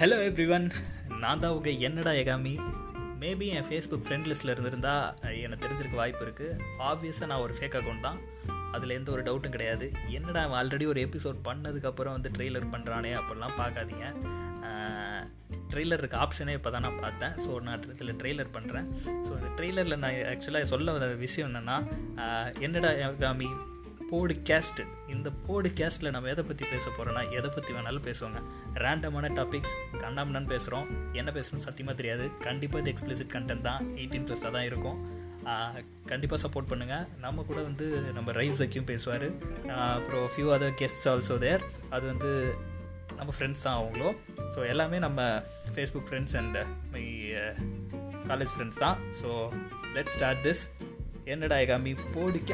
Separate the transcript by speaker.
Speaker 1: Hello everyone நான் தான் உங்கள் என்னடா எகாமி மேபி என் ஃபேஸ்புக் ஃப்ரெண்ட் லிஸ்ட்டில் இருந்திருந்தால் எனக்கு தெரிஞ்சிருக்க வாய்ப்பு இருக்குது ஆப்வியஸாக நான் ஒரு ஃபேக் அக்கௌண்ட் தான். அதில் எந்த ஒரு டவுட்டும் கிடையாது. என்னடா அவன் ஆல்ரெடி ஒரு எபிசோட் பண்ணதுக்கப்புறம் வந்து ட்ரெய்லர் பண்ணுறானே அப்படிலாம் பார்க்காதீங்க. ட்ரெய்லர் இருக்க ஆப்ஷனே இப்போ தான் நான் பார்த்தேன். ஸோ நான் இதில் ட்ரெய்லர் பண்ணுறேன் ஸோ இந்த ட்ரெய்லரில் நான் ஆக்சுவலாக சொல்ல வந்த விஷயம் என்னென்னா என்னடா எகாமி போடுகாஸ்ட் இந்த போடு கேஸ்ட்டில் நம்ம எதை பற்றி பேச போகிறோன்னா எதை பற்றி வேணாலும் பேசுவாங்க. ரேண்டமான டாபிக்ஸ் கண்ணாமண்ணான்னு பேசுகிறோம் என்ன பேசணும்னு சத்தியமாக தெரியாது. கண்டிப்பாக இது எக்ஸ்பிளிசிட் கண்டென்ட் தான். எயிட்டீன் ப்ளஸ்ஸாக தான் இருக்கும். கண்டிப்பாக சப்போர்ட் பண்ணுங்கள் நம்ம கூட வந்து நம்ம ரைஸ் பேசுவார். அப்புறம் few other guests also there அது வந்து நம்ம ஃப்ரெண்ட்ஸ் தான் அவங்களும். ஸோ எல்லாமே நம்ம Facebook friends and my college friends தான். ஸோ லெட் ஸ்டார்ட் திஸ் என்னடா எகாமி போடிக்க